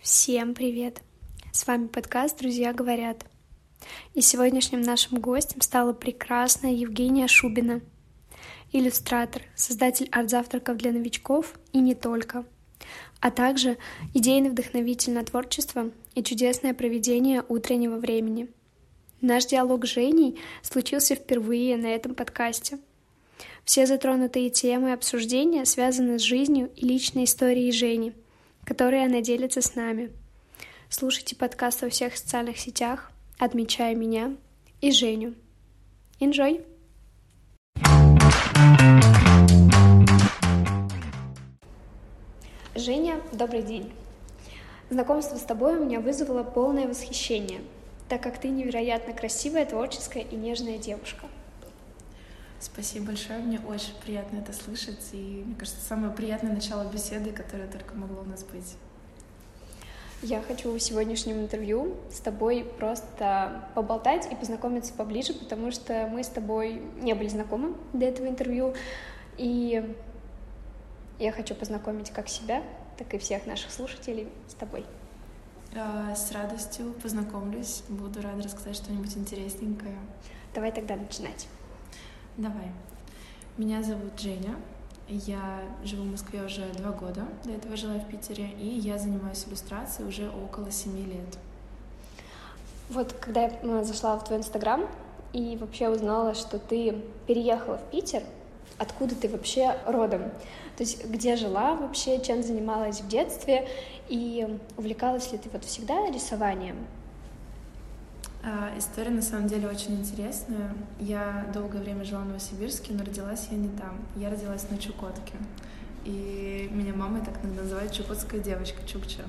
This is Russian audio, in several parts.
Всем привет! С вами подкаст «Друзья говорят». И сегодняшним нашим гостем стала прекрасная Евгения Шубина, иллюстратор, создатель арт-завтраков для новичков и не только, а также идейный вдохновитель на творчество и чудесное проведение утреннего времени. Наш диалог с Женей случился впервые на этом подкасте. Все затронутые темы обсуждения связаны с жизнью и личной историей Жени — которые она делится с нами. Слушайте подкаст во всех социальных сетях, отмечая меня и Женю. Enjoy! Женя, добрый день. Знакомство с тобой у меня вызвало полное восхищение, так как ты невероятно красивая, творческая и нежная девушка. Спасибо большое, мне очень приятно это слышать, и мне кажется, самое приятное начало беседы, которое только могло у нас быть. Я хочу в сегодняшнем интервью с тобой просто поболтать и познакомиться поближе, потому что мы с тобой не были знакомы до этого интервью, и я хочу познакомить как себя, так и всех наших слушателей с тобой. А, с радостью познакомлюсь, буду рада рассказать что-нибудь интересненькое. Давай тогда начинать. Давай. Меня зовут Женя. Я живу в Москве уже два года. До этого жила в Питере. И я занимаюсь иллюстрацией уже около семи лет. Вот когда я ну, зашла в твой Инстаграм и вообще узнала, что ты переехала в Питер, откуда ты вообще родом? То есть где жила вообще, чем занималась в детстве и увлекалась ли ты вот всегда рисованием? А, история на самом деле очень интересная. Я долгое время жила в Новосибирске, но родилась я не там. Я родилась на Чукотке. И меня мама так иногда называет чукотская девочка, Чукча.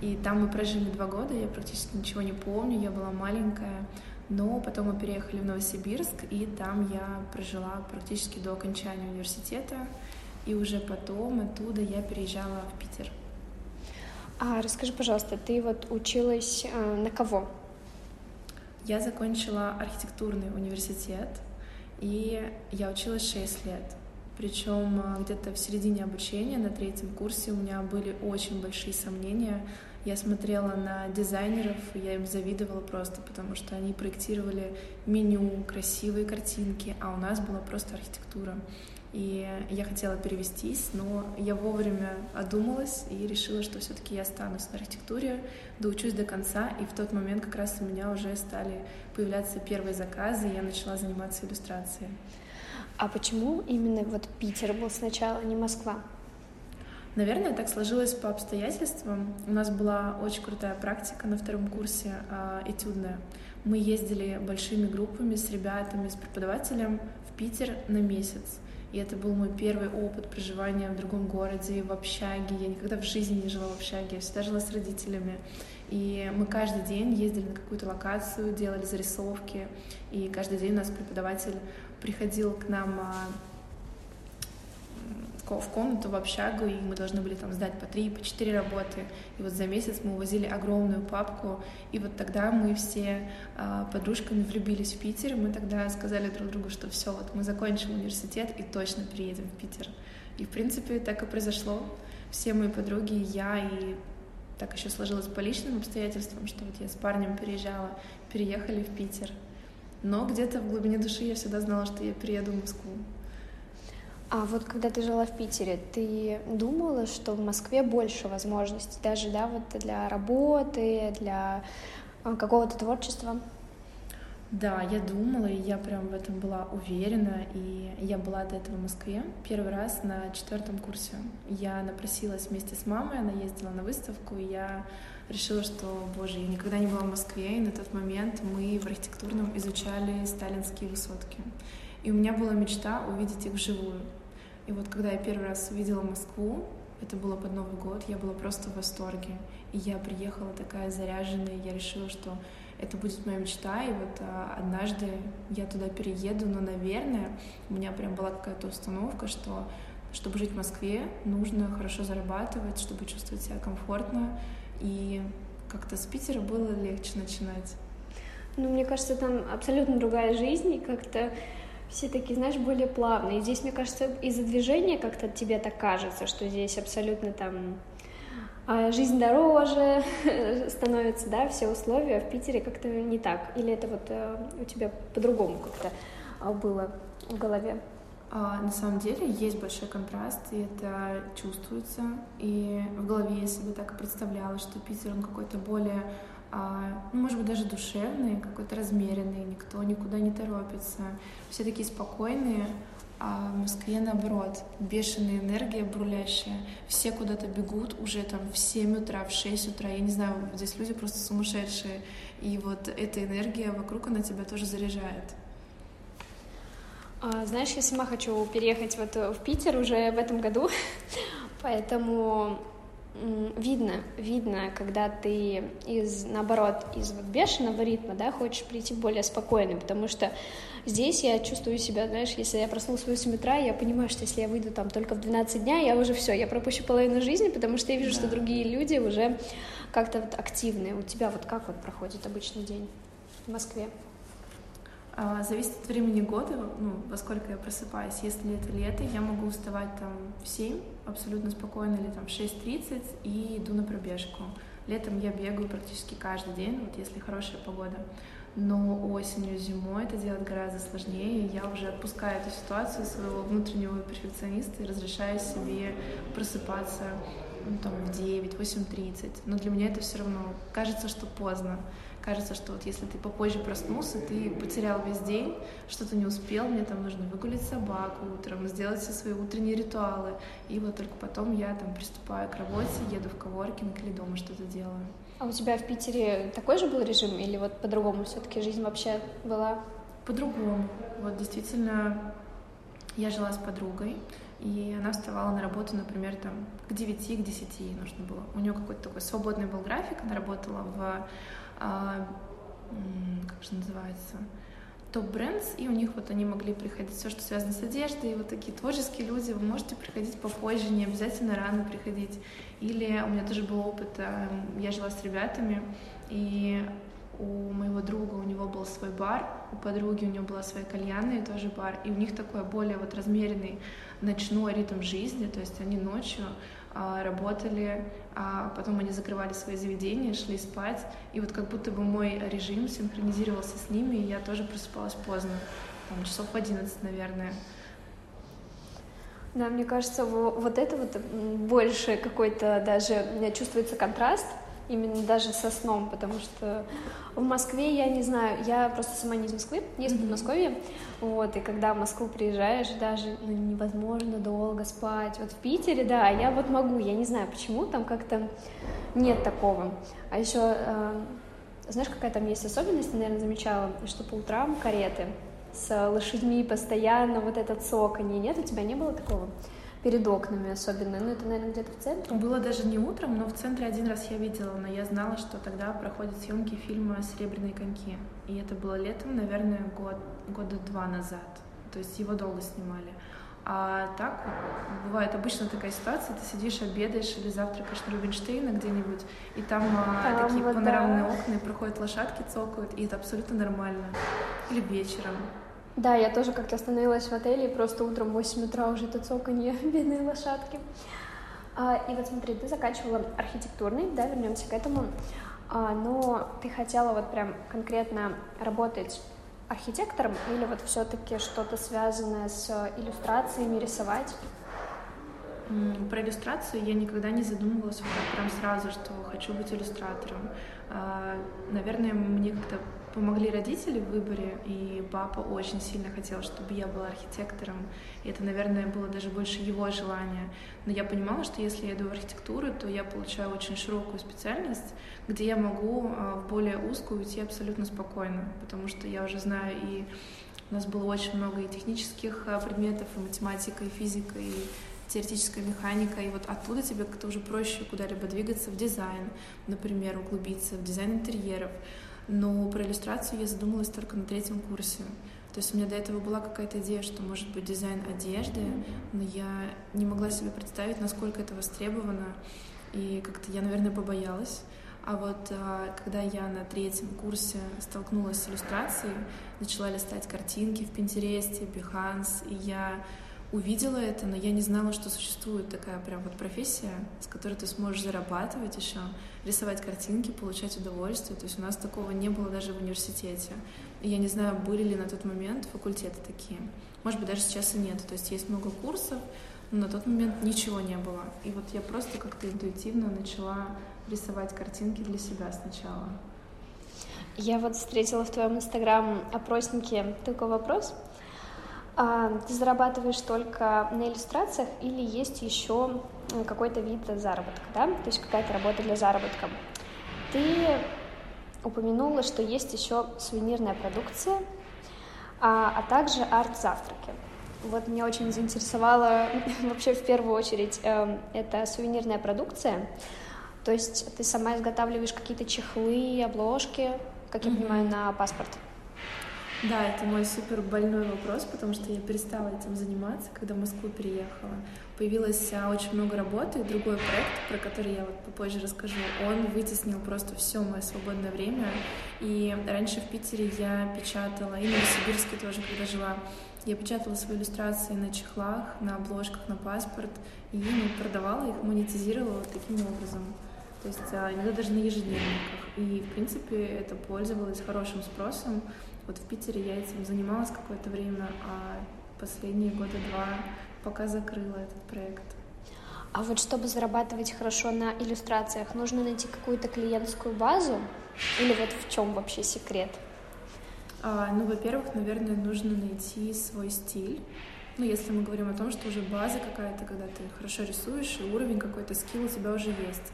И там мы прожили два года, я практически ничего не помню, я была маленькая. Но потом мы переехали в Новосибирск, и там я прожила практически до окончания университета. И уже потом оттуда я переезжала в Питер. А расскажи, пожалуйста, ты вот училась э, на кого? Я закончила архитектурный университет, и я училась 6 лет. Причем а, где-то в середине обучения, на третьем курсе, у меня были очень большие сомнения. Я смотрела на дизайнеров, и я им завидовала просто, потому что они проектировали меню, красивые картинки, а у нас была просто архитектура. И я хотела перевестись, но я вовремя одумалась и решила, что все-таки я останусь на архитектуре, доучусь до конца. И в тот момент как раз у меня уже стали появляться первые заказы, и я начала заниматься иллюстрацией. А почему именно вот Питер был сначала, а не Москва? Наверное, так сложилось по обстоятельствам. У нас была очень крутая практика на втором курсе э, этюдная. Мы ездили большими группами с ребятами, с преподавателем в Питер на месяц. И это был мой первый опыт проживания в другом городе, в общаге. Я никогда в жизни не жила в общаге, я всегда жила с родителями. И мы каждый день ездили на какую-то локацию, делали зарисовки. И каждый день у нас преподаватель приходил к нам а, в комнату, в общагу, и мы должны были там сдать по три, по четыре работы. И вот за месяц мы увозили огромную папку, и вот тогда мы все э, подружками влюбились в Питер, мы тогда сказали друг другу, что все, вот мы закончим университет и точно переедем в Питер. И, в принципе, так и произошло. Все мои подруги, я и так еще сложилось по личным обстоятельствам, что вот я с парнем переезжала, переехали в Питер. Но где-то в глубине души я всегда знала, что я перееду в Москву. А вот когда ты жила в Питере, ты думала, что в Москве больше возможностей, даже да, вот для работы, для а, какого-то творчества? Да, я думала, и я прям в этом была уверена, и я была до этого в Москве первый раз на четвертом курсе. Я напросилась вместе с мамой, она ездила на выставку, и я решила, что, боже, я никогда не была в Москве, и на тот момент мы в архитектурном изучали сталинские высотки. И у меня была мечта увидеть их вживую. И вот когда я первый раз увидела Москву, это было под Новый год, я была просто в восторге. И я приехала такая заряженная, я решила, что это будет моя мечта, и вот а, однажды я туда перееду, но, наверное, у меня прям была какая-то установка, что чтобы жить в Москве, нужно хорошо зарабатывать, чтобы чувствовать себя комфортно, и как-то с Питера было легче начинать. Ну, мне кажется, там абсолютно другая жизнь, и как-то все такие, знаешь, более плавные. Здесь, мне кажется, из-за движения как-то тебе так кажется, что здесь абсолютно там а жизнь дороже становится, да, все условия в Питере как-то не так? Или это вот э, у тебя по-другому как-то а, было в голове? А, на самом деле есть большой контраст, и это чувствуется. И в голове я себе так и представляла, что Питер, он какой-то более, ну, может быть, даже душевный, какой-то размеренный, никто никуда не торопится. Все такие спокойные, а в Москве наоборот, бешеная энергия брулящая, все куда-то бегут уже там в 7 утра, в 6 утра, я не знаю, здесь люди просто сумасшедшие, и вот эта энергия вокруг, она тебя тоже заряжает. А, знаешь, я сама хочу переехать вот в Питер уже в этом году, поэтому видно, видно, когда ты из, наоборот, из вот бешеного ритма, да, хочешь прийти более спокойный, потому что здесь я чувствую себя, знаешь, если я проснулась в 8 утра, я понимаю, что если я выйду там только в 12 дня, я уже все, я пропущу половину жизни, потому что я вижу, да. что другие люди уже как-то вот активные. У тебя вот как вот проходит обычный день в Москве? А, зависит от времени года, ну, во сколько я просыпаюсь. Если это лето, я могу вставать там в 7 абсолютно спокойно, или там в 6.30 и иду на пробежку. Летом я бегаю практически каждый день, вот если хорошая погода. Но осенью, зимой это делать гораздо сложнее. Я уже отпускаю эту ситуацию своего внутреннего перфекциониста и разрешаю себе просыпаться ну, там, в 9, 8.30. Но для меня это все равно кажется, что поздно кажется, что вот если ты попозже проснулся, ты потерял весь день, что-то не успел, мне там нужно выгулить собаку утром, сделать все свои утренние ритуалы, и вот только потом я там приступаю к работе, еду в коворкинг или дома что-то делаю. А у тебя в Питере такой же был режим или вот по-другому все-таки жизнь вообще была? По-другому. Вот действительно я жила с подругой, и она вставала на работу, например, там к 9, к 10 ей нужно было. У нее какой-то такой свободный был график, она работала в как же называется, топ брендс, и у них вот они могли приходить все, что связано с одеждой, и вот такие творческие люди, вы можете приходить попозже, не обязательно рано приходить. Или у меня тоже был опыт, а, я жила с ребятами, и у моего друга, у него был свой бар, у подруги у него была своя кальянная, тоже бар, и у них такой более вот размеренный ночной ритм жизни, то есть они ночью а, работали, а потом они закрывали свои заведения, шли спать, и вот как будто бы мой режим синхронизировался с ними, и я тоже просыпалась поздно, там часов в 11, наверное. Да, мне кажется, вот это вот больше какой-то даже чувствуется контраст, именно даже со сном, потому что в Москве, я не знаю, я просто сама не из Москвы, не из Подмосковья, вот, и когда в Москву приезжаешь, даже ну, невозможно долго спать. Вот в Питере, да, я вот могу, я не знаю почему, там как-то нет такого. А еще, э, знаешь, какая там есть особенность, наверное, замечала, что по утрам кареты с лошадьми постоянно, вот этот соконье, нет, у тебя не было такого? Перед окнами особенно. Ну, это, наверное, где-то в центре. Было даже не утром, но в центре один раз я видела, но я знала, что тогда проходят съемки фильма «Серебряные коньки». И это было летом, наверное, год, года два назад. То есть его долго снимали. А так бывает обычно такая ситуация, ты сидишь, обедаешь или завтракаешь на Рубинштейна где-нибудь, и там, а, там такие вот панорамные да. окна, и проходят лошадки, цокают, и это абсолютно нормально. Или вечером. Да, я тоже как-то остановилась в отеле, и просто утром в 8 утра уже это цоканье, бедные лошадки. А, и вот смотри, ты заканчивала архитектурный, да, вернемся к этому, а, но ты хотела вот прям конкретно работать архитектором или вот все-таки что-то связанное с иллюстрациями, рисовать? Про иллюстрацию я никогда не задумывалась вот прям сразу, что хочу быть иллюстратором. А, наверное, мне как-то помогли родители в выборе, и папа очень сильно хотел, чтобы я была архитектором, и это, наверное, было даже больше его желания. Но я понимала, что если я иду в архитектуру, то я получаю очень широкую специальность, где я могу а, в более узкую уйти абсолютно спокойно, потому что я уже знаю и у нас было очень много и технических а, предметов, и математика, и физика, и теоретическая механика, и вот оттуда тебе как-то уже проще куда-либо двигаться в дизайн, например, углубиться в дизайн интерьеров. Но про иллюстрацию я задумалась только на третьем курсе. То есть у меня до этого была какая-то идея, что может быть дизайн одежды, но я не могла себе представить, насколько это востребовано. И как-то я, наверное, побоялась. А вот а, когда я на третьем курсе столкнулась с иллюстрацией, начала листать картинки в Пинтересте, Behance, и я увидела это, но я не знала, что существует такая прям вот профессия, с которой ты сможешь зарабатывать еще, рисовать картинки, получать удовольствие. То есть у нас такого не было даже в университете. И я не знаю, были ли на тот момент факультеты такие. Может быть, даже сейчас и нет. То есть есть много курсов, но на тот момент ничего не было. И вот я просто как-то интуитивно начала рисовать картинки для себя сначала. Я вот встретила в твоем инстаграм опроснике такой вопрос — а, ты зарабатываешь только на иллюстрациях или есть еще какой-то вид заработка, да? То есть какая-то работа для заработка. Ты упомянула, что есть еще сувенирная продукция, а, а также арт-завтраки. Вот меня очень заинтересовала вообще в первую очередь э, эта сувенирная продукция. То есть ты сама изготавливаешь какие-то чехлы, обложки, как я mm-hmm. понимаю, на паспорт. Да, это мой супер больной вопрос, потому что я перестала этим заниматься, когда в Москву переехала. Появилось а, очень много работы, и другой проект, про который я вот попозже расскажу, он вытеснил просто все мое свободное время. И раньше в Питере я печатала, и в Новосибирске тоже, когда жила, я печатала свои иллюстрации на чехлах, на обложках, на паспорт, и ну, продавала их, монетизировала вот таким образом. То есть а, иногда даже на ежедневниках. И, в принципе, это пользовалось хорошим спросом. Вот в Питере я этим занималась какое-то время, а последние года два пока закрыла этот проект. А вот чтобы зарабатывать хорошо на иллюстрациях, нужно найти какую-то клиентскую базу? Или вот в чем вообще секрет? А, ну, во-первых, наверное, нужно найти свой стиль. Ну, если мы говорим о том, что уже база какая-то, когда ты хорошо рисуешь, и уровень какой-то скилл у тебя уже есть.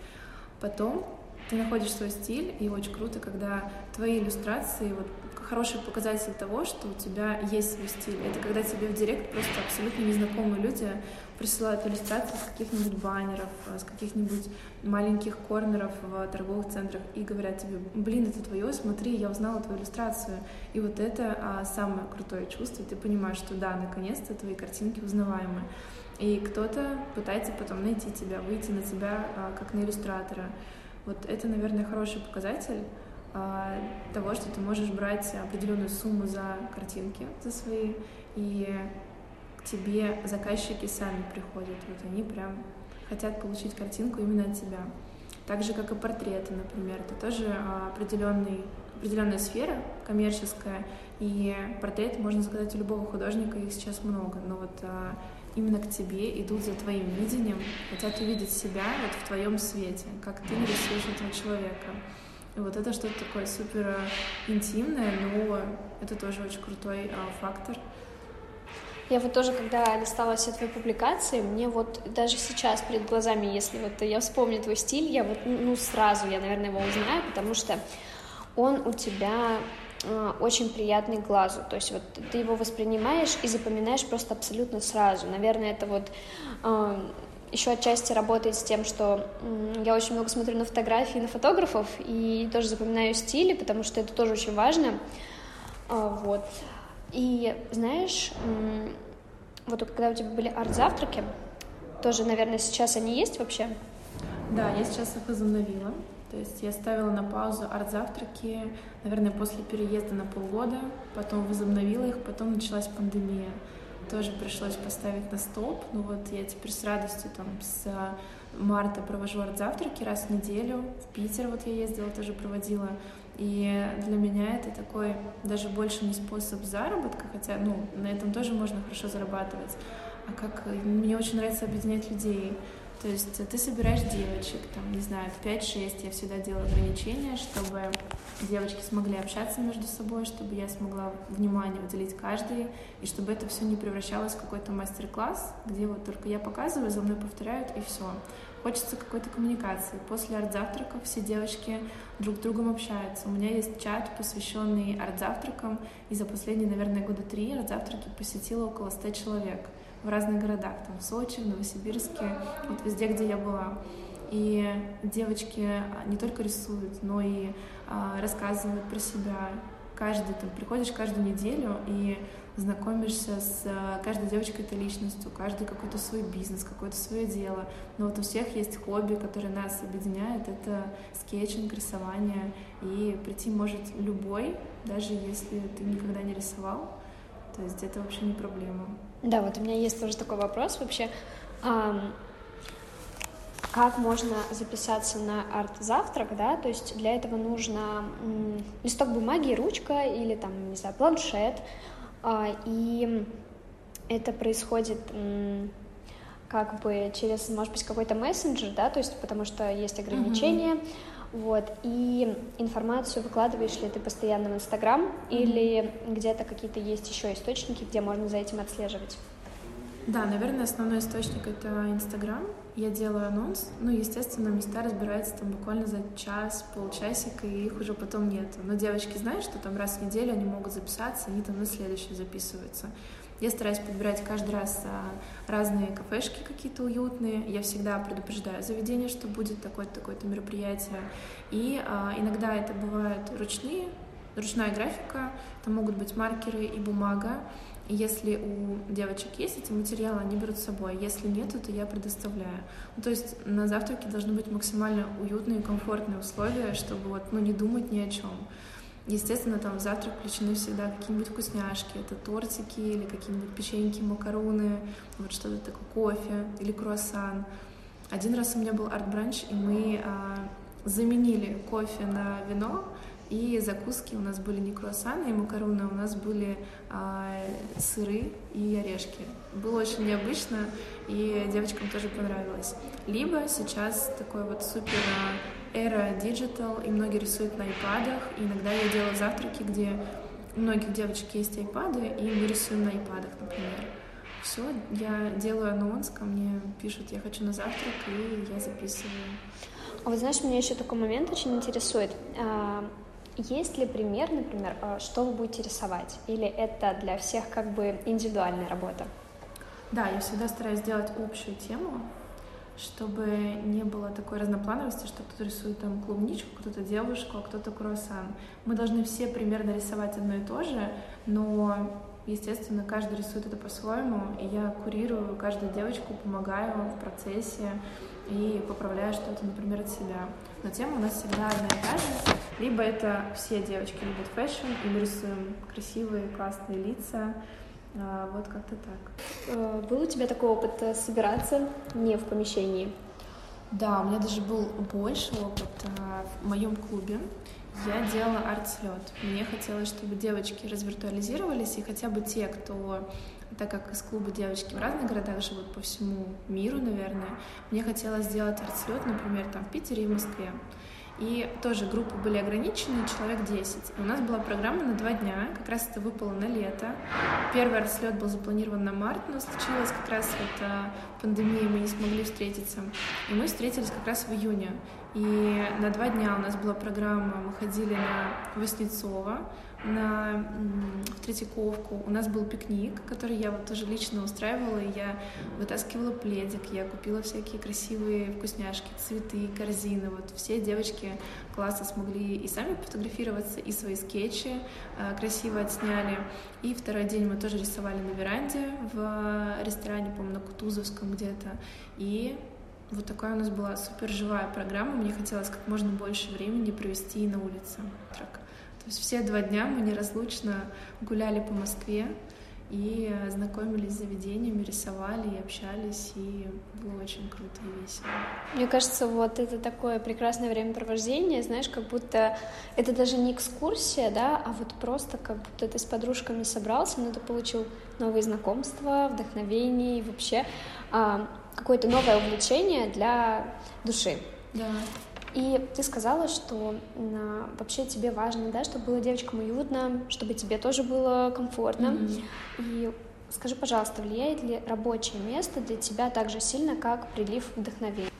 Потом ты находишь свой стиль, и очень круто, когда твои иллюстрации вот хороший показатель того, что у тебя есть свой стиль. Это когда тебе в директ просто абсолютно незнакомые люди присылают иллюстрации с каких-нибудь баннеров, с каких-нибудь маленьких корнеров в торговых центрах и говорят тебе, блин, это твое, смотри, я узнала твою иллюстрацию. И вот это а, самое крутое чувство, ты понимаешь, что да, наконец-то твои картинки узнаваемы. И кто-то пытается потом найти тебя, выйти на тебя а, как на иллюстратора. Вот это, наверное, хороший показатель, а, того, что ты можешь брать определенную сумму за картинки, за свои, и к тебе заказчики сами приходят, вот они прям хотят получить картинку именно от тебя. Так же, как и портреты, например, это тоже определенный, определенная сфера коммерческая, и портреты можно заказать у любого художника, их сейчас много, но вот а, именно к тебе идут за твоим видением, хотят увидеть себя вот в твоем свете, как ты нарисуешь этого человека. И вот это что-то такое супер э, интимное, но это тоже очень крутой а, фактор. Я вот тоже, когда листала все твои публикации, мне вот даже сейчас перед глазами, если вот я вспомню твой стиль, я вот, ну, сразу, я, наверное, его узнаю, потому что он у тебя очень приятный глазу, то есть вот ты его воспринимаешь и запоминаешь просто абсолютно сразу. Наверное, это вот э, еще отчасти работает с тем, что я очень много смотрю на фотографии, на фотографов, и тоже запоминаю стили, потому что это тоже очень важно. А, вот. И знаешь, вот когда у тебя были арт-завтраки, тоже, наверное, сейчас они есть вообще? Да, я сейчас их возобновила. То есть я ставила на паузу арт-завтраки, наверное, после переезда на полгода, потом возобновила их, потом началась пандемия тоже пришлось поставить на стоп. Ну вот я теперь с радостью там с марта провожу арт-завтраки раз в неделю. В Питер вот я ездила, тоже проводила. И для меня это такой даже больше не способ заработка, хотя, ну, на этом тоже можно хорошо зарабатывать, а как мне очень нравится объединять людей. То есть ты собираешь девочек, там, не знаю, в 5-6 я всегда делаю ограничения, чтобы девочки смогли общаться между собой, чтобы я смогла внимание уделить каждой, и чтобы это все не превращалось в какой-то мастер-класс, где вот только я показываю, за мной повторяют, и все. Хочется какой-то коммуникации. После арт-завтраков все девочки друг с другом общаются. У меня есть чат, посвященный арт-завтракам, и за последние, наверное, года три арт-завтраки посетила около 100 человек в разных городах, там в Сочи, в Новосибирске, вот везде, где я была. И девочки не только рисуют, но и а, рассказывают про себя. Каждый, там, приходишь каждую неделю и знакомишься с а, каждой девочкой этой личностью, каждый какой-то свой бизнес, какое-то свое дело. Но вот у всех есть хобби, которое нас объединяет, это скетчинг, рисование. И прийти может любой, даже если ты никогда не рисовал. То есть это вообще не проблема. Да, вот у меня есть тоже такой вопрос вообще. Как можно записаться на арт-завтрак, да, то есть для этого нужно листок бумаги, ручка или там, не знаю, планшет, а, и это происходит как бы через, может быть, какой-то мессенджер, да, то есть потому что есть ограничения, mm-hmm. Вот, и информацию выкладываешь ли ты постоянно в Инстаграм mm-hmm. или где-то какие-то есть еще источники, где можно за этим отслеживать? Да, наверное, основной источник — это Инстаграм. Я делаю анонс, ну, естественно, места разбираются там буквально за час, полчасика, и их уже потом нет. Но девочки знают, что там раз в неделю они могут записаться, они там на следующий записываются. Я стараюсь подбирать каждый раз а, разные кафешки какие-то уютные. Я всегда предупреждаю заведение, что будет такое-то такое-то мероприятие. И а, иногда это бывают ручные, ручная графика, там могут быть маркеры и бумага. И если у девочек есть эти материалы, они берут с собой. Если нет, то я предоставляю. Ну, то есть на завтраке должны быть максимально уютные и комфортные условия, чтобы вот, ну, не думать ни о чем. Естественно, там в завтрак включены всегда какие-нибудь вкусняшки, это тортики или какие-нибудь печеньки, макароны, вот что-то такое, кофе или круассан. Один раз у меня был арт-бранч, и мы а, заменили кофе на вино, и закуски у нас были не круассаны и макароны, а у нас были а, сыры и орешки. Было очень необычно, и девочкам тоже понравилось. Либо сейчас такой вот супер а, эра digital, и многие рисуют на айпадах. И иногда я делаю завтраки, где у многих девочек есть айпады, и мы рисуем на айпадах, например. Все, я делаю анонс, ко мне пишут, я хочу на завтрак, и я записываю. А вот знаешь, меня еще такой момент очень интересует. А, есть ли пример, например, а, что вы будете рисовать? Или это для всех как бы индивидуальная работа? Да, я всегда стараюсь сделать общую тему, чтобы не было такой разноплановости, что кто-то рисует там клубничку, кто-то девушку, а кто-то круассан. Мы должны все примерно рисовать одно и то же, но, естественно, каждый рисует это по-своему, и я курирую каждую девочку, помогаю в процессе и поправляю что-то, например, от себя. Но тема у нас всегда одна и та же. Либо это все девочки любят fashion, и мы рисуем красивые, классные лица, а, вот как-то так. Э, был у тебя такой опыт э, собираться не в помещении? Да, у меня даже был больше опыт в моем клубе. Я делала арт-слет. Мне хотелось, чтобы девочки развиртуализировались, и хотя бы те, кто, так как из клуба девочки в разных городах живут по всему миру, наверное, мне хотелось сделать арт-слет, например, там в Питере и Москве. И тоже группы были ограничены, человек 10. И у нас была программа на два дня, как раз это выпало на лето. Первый арт-слет был запланирован на март, но случилось как раз вот а, пандемия, мы не смогли встретиться. И мы встретились как раз в июне. И на два дня у нас была программа, мы ходили на Васнецова, на в Третьяковку. У нас был пикник, который я вот тоже лично устраивала. И я вытаскивала пледик, я купила всякие красивые вкусняшки, цветы, корзины. Вот все девочки класса смогли и сами фотографироваться, и свои скетчи э, красиво отсняли. И второй день мы тоже рисовали на веранде в ресторане, по-моему, на Кутузовском где-то. И вот такая у нас была супер живая программа. Мне хотелось как можно больше времени провести на улице. Трек. Есть все два дня мы неразлучно гуляли по Москве и знакомились с заведениями, рисовали и общались, и было очень круто и весело. Мне кажется, вот это такое прекрасное времяпровождение, знаешь, как будто это даже не экскурсия, да, а вот просто как будто ты с подружками собрался, но ты получил новые знакомства, вдохновение и вообще а, какое-то новое увлечение для души. Да. И ты сказала, что на, вообще тебе важно, да, чтобы было девочкам уютно, чтобы тебе тоже было комфортно. Mm-hmm. И скажи, пожалуйста, влияет ли рабочее место для тебя так же сильно, как прилив вдохновения?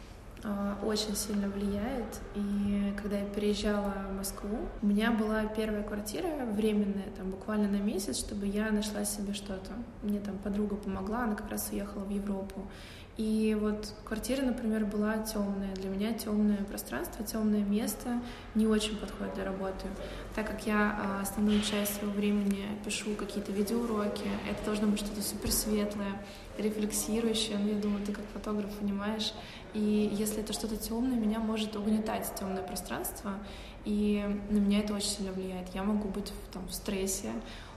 А, очень сильно влияет. И когда я переезжала в Москву, у меня была первая квартира временная, там буквально на месяц, чтобы я нашла себе что-то. Мне там подруга помогла, она как раз уехала в Европу. И вот квартира, например, была темная. Для меня темное пространство, темное место не очень подходит для работы. Так как я а, основную часть своего времени пишу какие-то видеоуроки, это должно быть что-то супер светлое, рефлексирующее. Ну, я думаю, ты как фотограф понимаешь. И если это что-то темное, меня может угнетать темное пространство. И на меня это очень сильно влияет. Я могу быть там, в стрессе,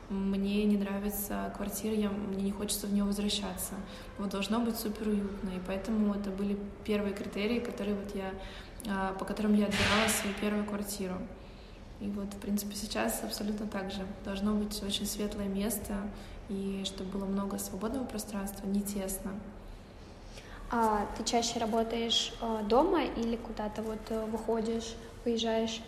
мне не нравится квартира, я, мне не хочется в нее возвращаться. Вот должно быть супер уютно, и поэтому это были первые критерии, которые вот я, а, по которым я отбирала свою первую квартиру. И вот, в принципе, сейчас абсолютно так же. Должно быть очень светлое место, и чтобы было много свободного пространства, не тесно. А ты чаще работаешь э, дома или куда-то вот э, выходишь, выезжаешь?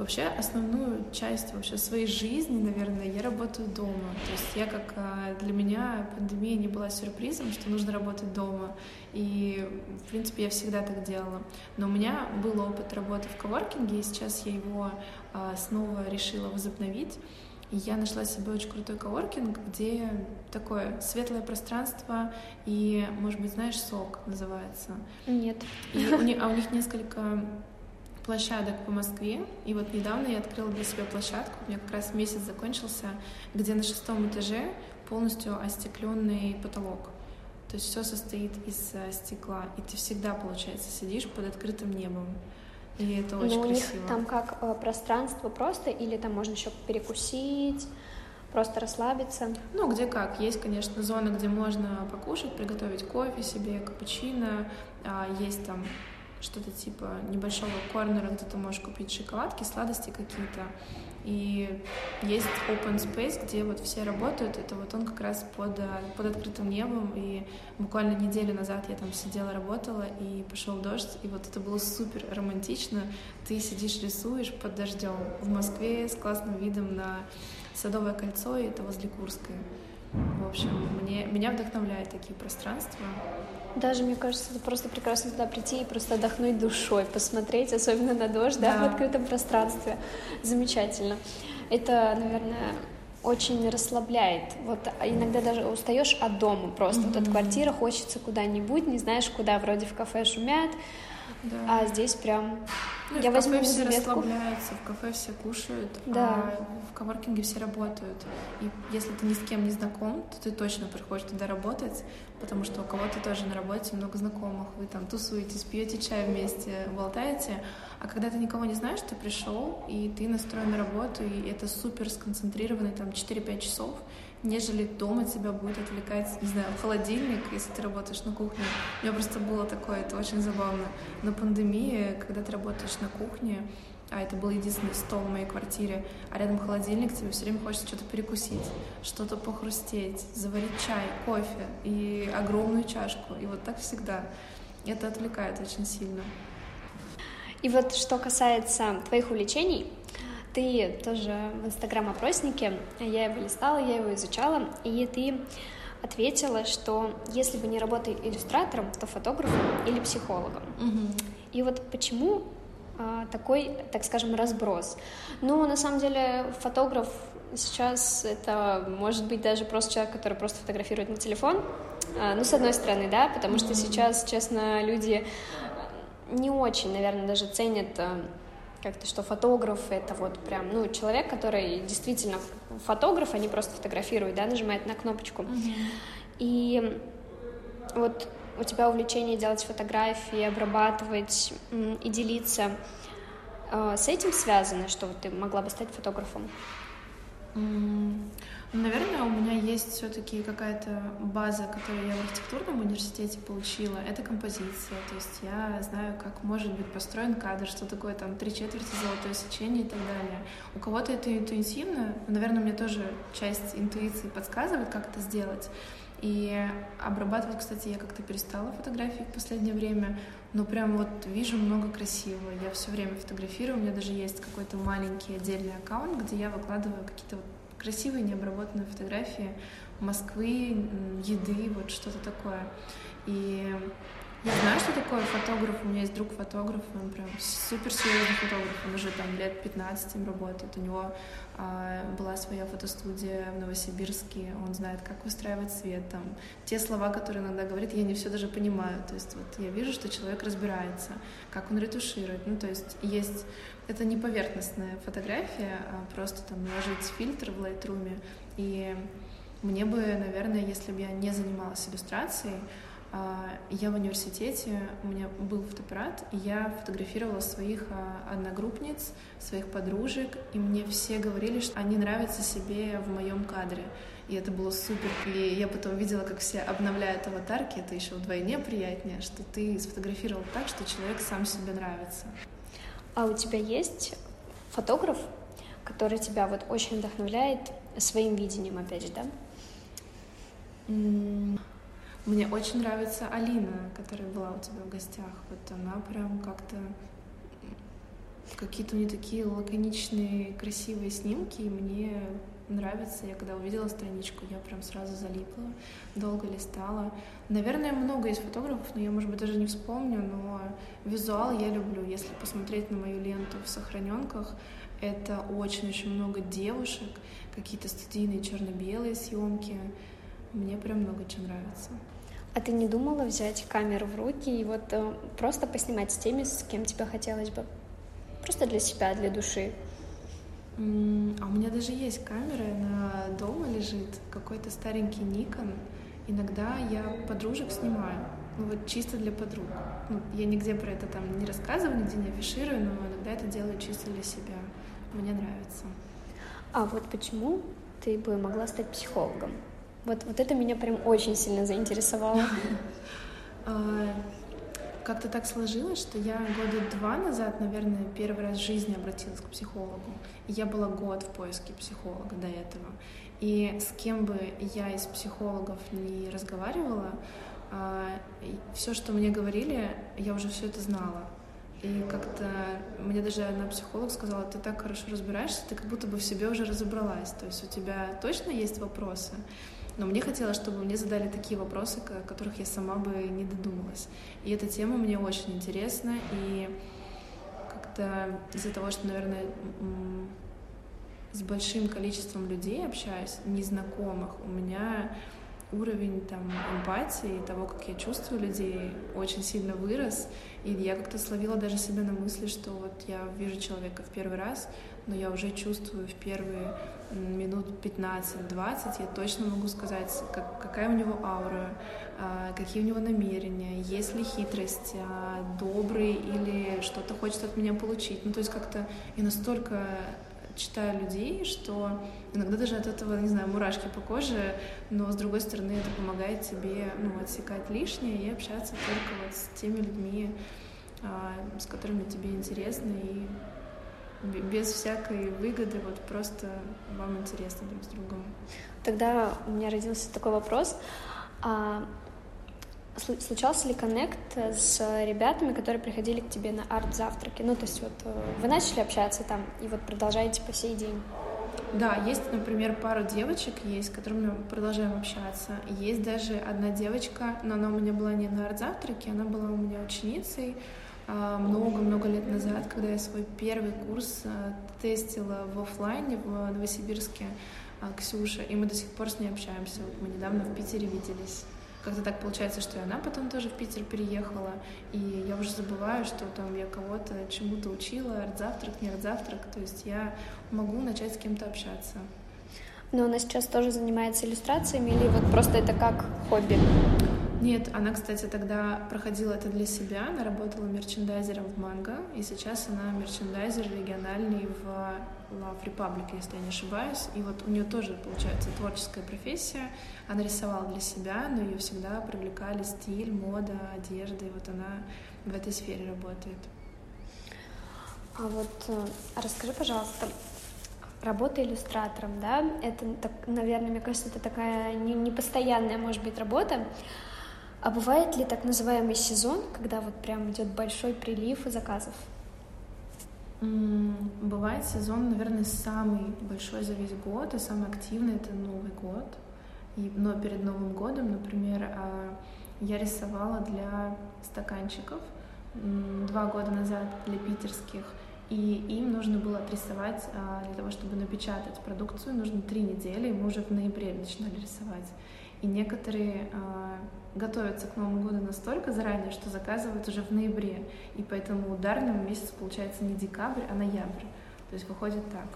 Вообще основную часть вообще своей жизни, наверное, я работаю дома. То есть я как а, для меня пандемия не была сюрпризом, что нужно работать дома. И, в принципе, я всегда так делала. Но у меня был опыт работы в коворкинге, и сейчас я его а, снова решила возобновить. И я нашла себе очень крутой коворкинг, где такое светлое пространство и, может быть, знаешь, сок называется. Нет. И у них, а у них несколько площадок по Москве. И вот недавно я открыла для себя площадку, у меня как раз месяц закончился, где на шестом этаже полностью остекленный потолок. То есть все состоит из э, стекла, и ты всегда, получается, сидишь под открытым небом. И это очень Но у красиво. них там как э, пространство просто, или там можно еще перекусить, просто расслабиться? Ну, где как. Есть, конечно, зона, где можно покушать, приготовить кофе себе, капучино. А, есть там что-то типа небольшого корнера, где ты можешь купить шоколадки, сладости какие-то. И есть open space, где вот все работают. Это вот он как раз под, под открытым небом. И буквально неделю назад я там сидела, работала, и пошел дождь. И вот это было супер романтично. Ты сидишь, рисуешь под дождем в Москве с классным видом на Садовое кольцо, и это возле Курской. В общем, мне, меня вдохновляют такие пространства. Даже, мне кажется, это просто прекрасно туда прийти и просто отдохнуть душой, посмотреть, особенно на дождь, да, да в открытом пространстве. Замечательно. Это, наверное, очень расслабляет. Вот иногда даже устаешь от дома просто. Mm-hmm. Вот от квартиры хочется куда-нибудь, не знаешь куда, вроде в кафе шумят, да. а здесь прям ну, я в возьму кафе все расслабляются, в кафе все кушают, да. а в коворкинге все работают. И если ты ни с кем не знаком, то ты точно приходишь туда работать, потому что у кого-то тоже на работе много знакомых, вы там тусуетесь, пьете чай вместе, болтаете. А когда ты никого не знаешь, ты пришел, и ты настроен на работу, и это супер сконцентрированный там 4-5 часов, нежели дома тебя будет отвлекать, не знаю, холодильник, если ты работаешь на кухне. У меня просто было такое, это очень забавно. На пандемии, когда ты работаешь на кухне, а это был единственный стол в моей квартире, а рядом холодильник, тебе все время хочется что-то перекусить, что-то похрустеть, заварить чай, кофе и огромную чашку. И вот так всегда. Это отвлекает очень сильно. И вот что касается твоих увлечений, ты тоже в инстаграм-опроснике, я его листала, я его изучала, и ты ответила, что если бы не работать иллюстратором, то фотографом или психологом. Угу. И вот почему а, такой, так скажем, разброс? Ну, на самом деле, фотограф сейчас это может быть даже просто человек, который просто фотографирует на телефон. А, ну, с одной стороны, да, потому что сейчас, честно, люди не очень, наверное, даже ценят а, как-то, что фотограф — это вот прям, ну, человек, который действительно фотограф, а не просто фотографирует, да, нажимает на кнопочку. Mm-hmm. И вот у тебя увлечение делать фотографии, обрабатывать и делиться. А, с этим связано, что ты могла бы стать фотографом? Наверное, у меня есть все-таки какая-то база, которую я в архитектурном университете получила. Это композиция. То есть я знаю, как может быть построен кадр, что такое там три четверти золотое сечение и так далее. У кого-то это интуитивно. Наверное, мне тоже часть интуиции подсказывает, как это сделать. И обрабатывать, кстати, я как-то перестала фотографии в последнее время, но прям вот вижу много красивого. Я все время фотографирую, у меня даже есть какой-то маленький отдельный аккаунт, где я выкладываю какие-то вот красивые необработанные фотографии Москвы, еды, вот что-то такое. И я знаю, что такое фотограф. У меня есть друг фотограф, он прям супер серьезный фотограф. Он уже там лет 15 им работает. У него а, была своя фотостудия в Новосибирске. Он знает, как выстраивать свет. Там те слова, которые иногда говорит, я не все даже понимаю. То есть вот я вижу, что человек разбирается, как он ретуширует. Ну, то есть есть это не поверхностная фотография, а просто там наложить фильтр в Lightroom. И мне бы, наверное, если бы я не занималась иллюстрацией, А, я в университете, у меня был фотоаппарат, и я фотографировала своих а, одногруппниц, своих подружек, и мне все говорили, что они нравятся себе в моем кадре. И это было супер. И я потом видела, как все обновляют аватарки. Это еще вдвойне приятнее, что ты сфотографировал так, что человек сам себе нравится. А у тебя есть фотограф, который тебя вот очень вдохновляет своим видением, опять же, да? Мне очень нравится Алина, которая была у тебя в гостях. Вот она прям как-то какие-то у нее такие лаконичные, красивые снимки, и мне нравится. Я когда увидела страничку, я прям сразу залипла, долго листала. Наверное, много есть фотографов, но я, может быть, даже не вспомню, но визуал я люблю. Если посмотреть на мою ленту в сохраненках, это очень-очень много девушек, какие-то студийные черно-белые съемки. Мне прям много чего нравится. А ты не думала взять камеру в руки и вот э, просто поснимать с теми, с кем тебе хотелось бы? Просто для себя, для души. А у меня даже есть камера, она дома лежит, какой-то старенький Nikon. Иногда я подружек снимаю, ну вот чисто для подруг. Ну, я нигде про это там не рассказываю, нигде не афиширую, но иногда это делаю чисто для себя. Мне нравится. А вот почему ты бы могла стать психологом? Вот, вот это меня прям очень сильно заинтересовало. Как-то так сложилось, что я года два назад, наверное, первый раз в жизни обратилась к психологу. Я была год в поиске психолога до этого. И с кем бы я из психологов не разговаривала, а, все, что мне говорили, я уже все это знала. И как-то мне даже одна психолог сказала, ты так хорошо разбираешься, ты как будто бы в себе уже разобралась. То есть у тебя точно есть вопросы, но мне хотелось, чтобы мне задали такие вопросы, о которых я сама бы не додумалась. И эта тема мне очень интересна, и как-то из-за того, что, наверное, с большим количеством людей общаюсь, незнакомых, у меня уровень там эмпатии, того, как я чувствую людей, очень сильно вырос. И я как-то словила даже себя на мысли, что вот я вижу человека в первый раз, но я уже чувствую в первые минут 15-20 я точно могу сказать, как, какая у него аура, а, какие у него намерения, есть ли хитрость, а, добрый или что-то хочет от меня получить. Ну, то есть как-то я настолько читаю людей, что иногда даже от этого, не знаю, мурашки по коже, но с другой стороны это помогает тебе ну, отсекать лишнее и общаться только вот с теми людьми, а, с которыми тебе интересно и без всякой выгоды, вот просто вам интересно друг с другом. Тогда у меня родился такой вопрос. А случался ли коннект с ребятами, которые приходили к тебе на арт-завтраки? Ну, то есть вот э, вы начали общаться там и вот продолжаете по сей день? Да, есть, например, пару девочек есть, с которыми мы продолжаем общаться. Есть даже одна девочка, но она у меня была не на арт-завтраке, она была у меня ученицей, много-много лет назад, когда я свой первый курс а, тестила в офлайне в Новосибирске а, Ксюша, и мы до сих пор с ней общаемся. Вот мы недавно в Питере виделись. Как-то так получается, что и она потом тоже в Питер переехала, и я уже забываю, что там я кого-то чему-то учила, арт-завтрак, не арт-завтрак, то есть я могу начать с кем-то общаться. Но она сейчас тоже занимается иллюстрациями или вот просто это как хобби? Нет, она, кстати, тогда проходила это для себя, она работала мерчендайзером в Манго, и сейчас она мерчендайзер региональный в Love Republic, если я не ошибаюсь. И вот у нее тоже, получается, творческая профессия. Она рисовала для себя, но ее всегда привлекали стиль, мода, одежда, и вот она в этой сфере работает. А вот э, расскажи, пожалуйста, работа иллюстратором, да, это, так, наверное, мне кажется, это такая непостоянная, может быть, работа. А бывает ли так называемый сезон, когда вот прям идет большой прилив заказов? Бывает сезон, наверное, самый большой за весь год, и самый активный — это Новый год. И, но перед Новым годом, например, а, я рисовала для стаканчиков два года назад для питерских, и им нужно было отрисовать, а, для того, чтобы напечатать продукцию, нужно три недели, и мы уже в ноябре начинали рисовать. И некоторые а, готовятся к Новому году настолько заранее, что заказывают уже в ноябре. И поэтому ударным месяц получается не декабрь, а ноябрь. То есть выходит так.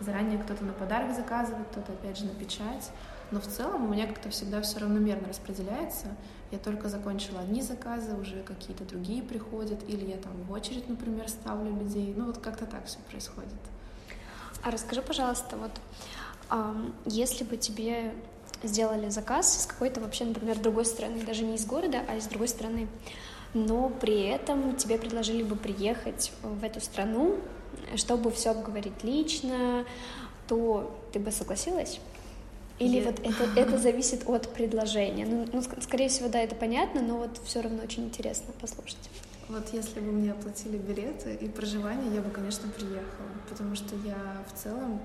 Заранее кто-то на подарок заказывает, кто-то опять же на печать. Но в целом у меня как-то всегда все равномерно распределяется. Я только закончила одни заказы, уже какие-то другие приходят, или я там в очередь, например, ставлю людей. Ну вот как-то так все происходит. А расскажи, пожалуйста, вот если бы тебе сделали заказ с какой-то вообще, например, другой страны, даже не из города, а из другой страны, но при этом тебе предложили бы приехать в эту страну, чтобы все обговорить лично, то ты бы согласилась? Или Нет. вот это, это зависит от предложения? Ну, ну, скорее всего, да, это понятно, но вот все равно очень интересно послушать. Вот если бы мне оплатили билеты и проживание, я бы, конечно, приехала, потому что я в целом,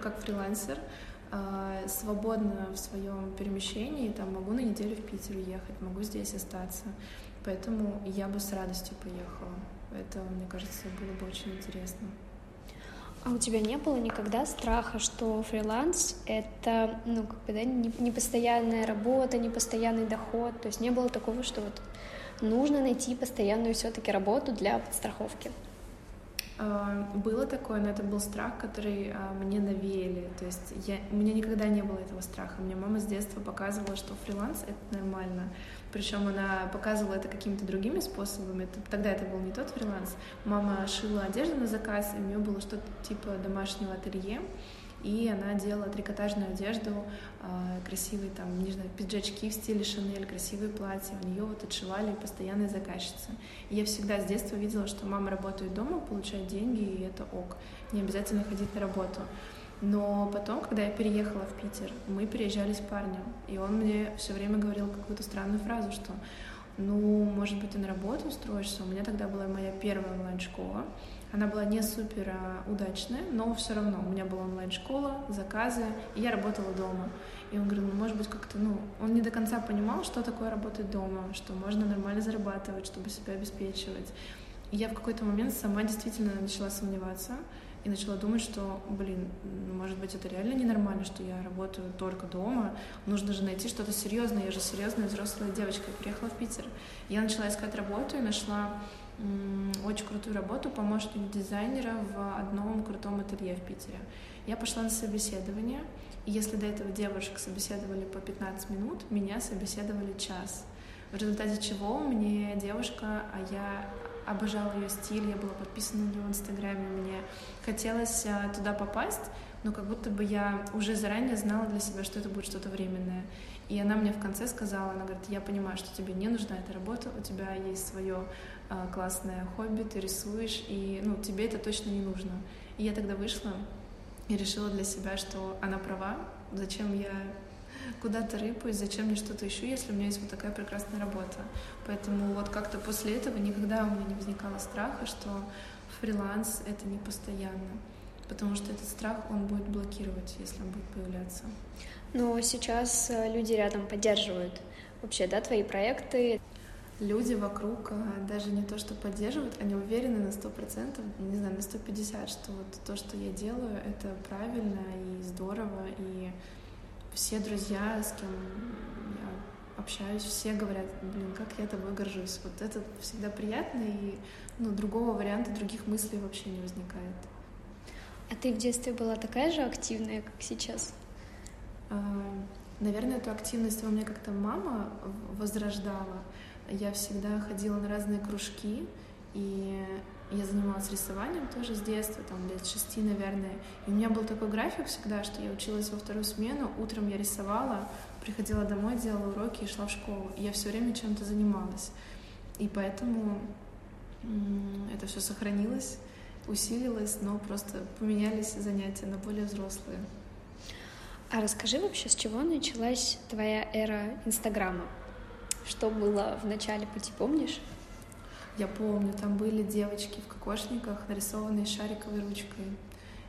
как фрилансер, а, свободно в своем перемещении, там могу на неделю в Питер уехать, могу здесь остаться. Поэтому я бы с радостью поехала. Это, мне кажется, было бы очень интересно. А у тебя не было никогда страха, что фриланс — это, ну, как бы, да, не, постоянная работа, не постоянный доход? То есть не было такого, что вот нужно найти постоянную все таки работу для подстраховки? А, было такое, но это был страх, который а, мне навеяли. То есть я, у меня никогда не было этого страха. Мне мама с детства показывала, что фриланс — это нормально. Причем она показывала это какими-то другими способами. Тогда это был не тот фриланс. Мама шила одежду на заказ, и у нее было что-то типа домашнего ателье. И она делала трикотажную одежду, э, красивые там, не знаю, пиджачки в стиле Шанель, красивые платья. У нее вот отшивали постоянные заказчицы. И я всегда с детства видела, что мама работает дома, получает деньги, и это ок. Не обязательно ходить на работу. Но потом, когда я переехала в Питер, мы переезжали с парнем, и он мне все время говорил какую-то странную фразу, что ну, может быть, ты на работу устроишься. У меня тогда была моя первая онлайн-школа. Она была не супер а, удачная, но все равно у меня была онлайн-школа, заказы, и я работала дома. И он говорил, ну, может быть, как-то, ну, он не до конца понимал, что такое работать дома, что можно нормально зарабатывать, чтобы себя обеспечивать. И я в какой-то момент сама действительно начала сомневаться, и начала думать, что, блин, может быть, это реально ненормально, что я работаю только дома. Нужно же найти что-то серьезное. Я же серьезная взрослая девочка. Я приехала в Питер. Я начала искать работу и нашла очень крутую работу помощник дизайнера в одном крутом ателье в Питере. Я пошла на собеседование, и если до этого девушек собеседовали по 15 минут, меня собеседовали час. В результате чего мне девушка, а я обожала ее стиль, я была подписана на нее в Инстаграме, мне хотелось а, туда попасть, но как будто бы я уже заранее знала для себя, что это будет что-то временное. И она мне в конце сказала, она говорит, я понимаю, что тебе не нужна эта работа, у тебя есть свое классное хобби, ты рисуешь, и ну, тебе это точно не нужно. И я тогда вышла и решила для себя, что она права, зачем я куда-то рыпаюсь, зачем мне что-то ищу, если у меня есть вот такая прекрасная работа. Поэтому вот как-то после этого никогда у меня не возникало страха, что фриланс — это не постоянно, потому что этот страх, он будет блокировать, если он будет появляться. Но сейчас э, люди рядом поддерживают вообще, да, твои проекты. Люди вокруг э, даже не то, что поддерживают, они уверены на сто процентов, не знаю, на сто пятьдесят, что вот то, что я делаю, это правильно и здорово, и все друзья, с кем я общаюсь, все говорят, блин, как я тобой горжусь. Вот это всегда приятно, и ну, другого варианта, других мыслей вообще не возникает. А ты в детстве была такая же активная, как сейчас? А, наверное, эту активность во мне как-то мама возрождала. Я всегда ходила на разные кружки, и я занималась рисованием тоже с детства, там лет шести, наверное. И у меня был такой график всегда, что я училась во вторую смену, утром я рисовала, приходила домой, делала уроки и шла в школу. И я все время чем-то занималась. И поэтому это все сохранилось, усилилось, но просто поменялись занятия на более взрослые. А расскажи вообще, с чего началась твоя эра Инстаграма? Что было в начале пути, помнишь? Я помню, там были девочки в кокошниках, нарисованные шариковой ручкой.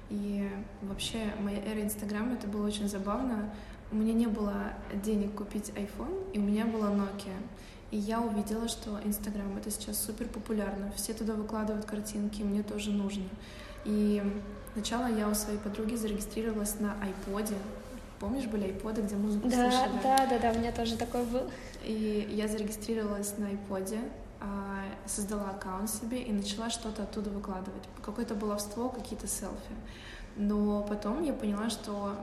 И вообще моя эра Инстаграма, это было очень забавно. У меня не было денег купить iPhone, и у меня была Nokia. И я увидела, что Инстаграм это сейчас супер популярно. Все туда выкладывают картинки, мне тоже нужно. И сначала я у своей подруги зарегистрировалась на iPod. Помнишь, были айподы, где музыку да, слушали? Да, да, да, у меня тоже такой был. И я зарегистрировалась на iPod, а, создала аккаунт себе и начала что-то оттуда выкладывать. Какое-то баловство, какие-то селфи. Но потом я поняла, что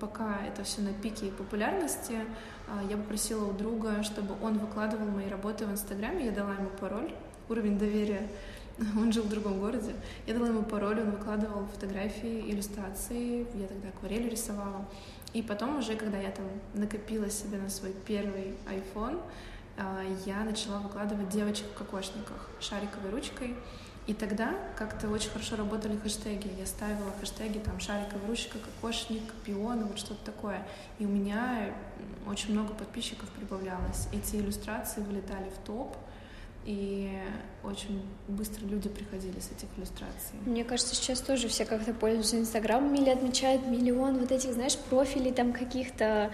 пока это все на пике популярности, а, я попросила у друга, чтобы он выкладывал мои работы в Инстаграме, я дала ему пароль, уровень доверия, он жил в другом городе, я дала ему пароль, он выкладывал фотографии, иллюстрации, я тогда акварель рисовала, и потом уже, когда я там накопила себе на свой первый iPhone, а, я начала выкладывать девочек в кокошниках шариковой ручкой, и тогда как-то очень хорошо работали хэштеги. Я ставила хэштеги там шариковая ручка, кокошник, пионы, вот что-то такое. И у меня очень много подписчиков прибавлялось. Эти иллюстрации вылетали в топ и очень быстро люди приходили с этих иллюстраций. Мне кажется, сейчас тоже все как-то пользуются Инстаграмом или отмечают миллион вот этих, знаешь, профилей там каких-то,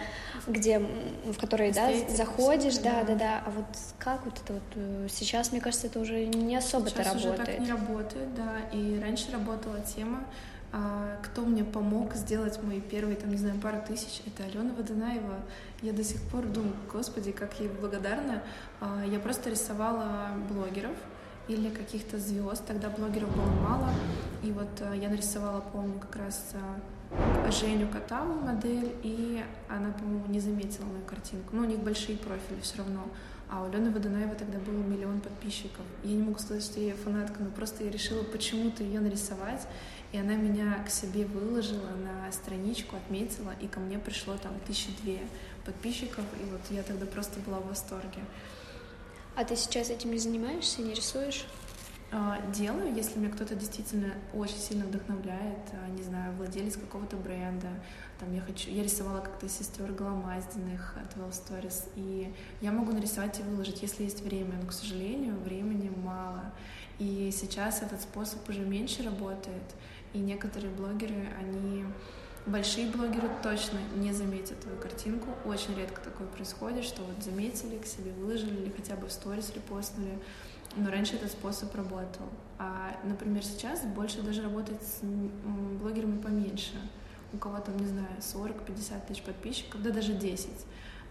где, в которые, да, заходишь, да, да, да, а вот как вот это вот э, сейчас, мне кажется, это уже не особо это работает. Сейчас уже так не работает, да, и раньше работала тема кто мне помог сделать мои первые, там, не знаю, пару тысяч, это Алена Водонаева. Я до сих пор думаю, господи, как ей благодарна. А, я просто рисовала блогеров или каких-то звезд, тогда блогеров было мало. И вот а, я нарисовала, помню, как раз Женю Катаву, модель, и она, по-моему, не заметила мою картинку. Ну, у них большие профили все равно. А у Лены Водонаева тогда было миллион подписчиков. Я не могу сказать, что я ее фанатка, но просто я решила почему-то ее нарисовать. И она меня к себе выложила на страничку, отметила, и ко мне пришло там тысячи две подписчиков, и вот я тогда просто была в восторге. А ты сейчас этим не занимаешься, не рисуешь? А, делаю, если меня кто-то действительно очень сильно вдохновляет, а, не знаю, владелец какого-то бренда, там я хочу, я рисовала как-то сестер Голомаздиных от Well Stories, и я могу нарисовать и выложить, если есть время, но, к сожалению, времени мало, и сейчас этот способ уже меньше работает, и некоторые блогеры, они Большие блогеры точно не заметят твою картинку. Очень редко такое происходит, что вот заметили, к себе выложили или хотя бы в сторис репостнули. Но раньше этот способ работал. А, например, сейчас больше даже работает с блогерами поменьше. У кого там, не знаю, 40-50 тысяч подписчиков, да даже 10.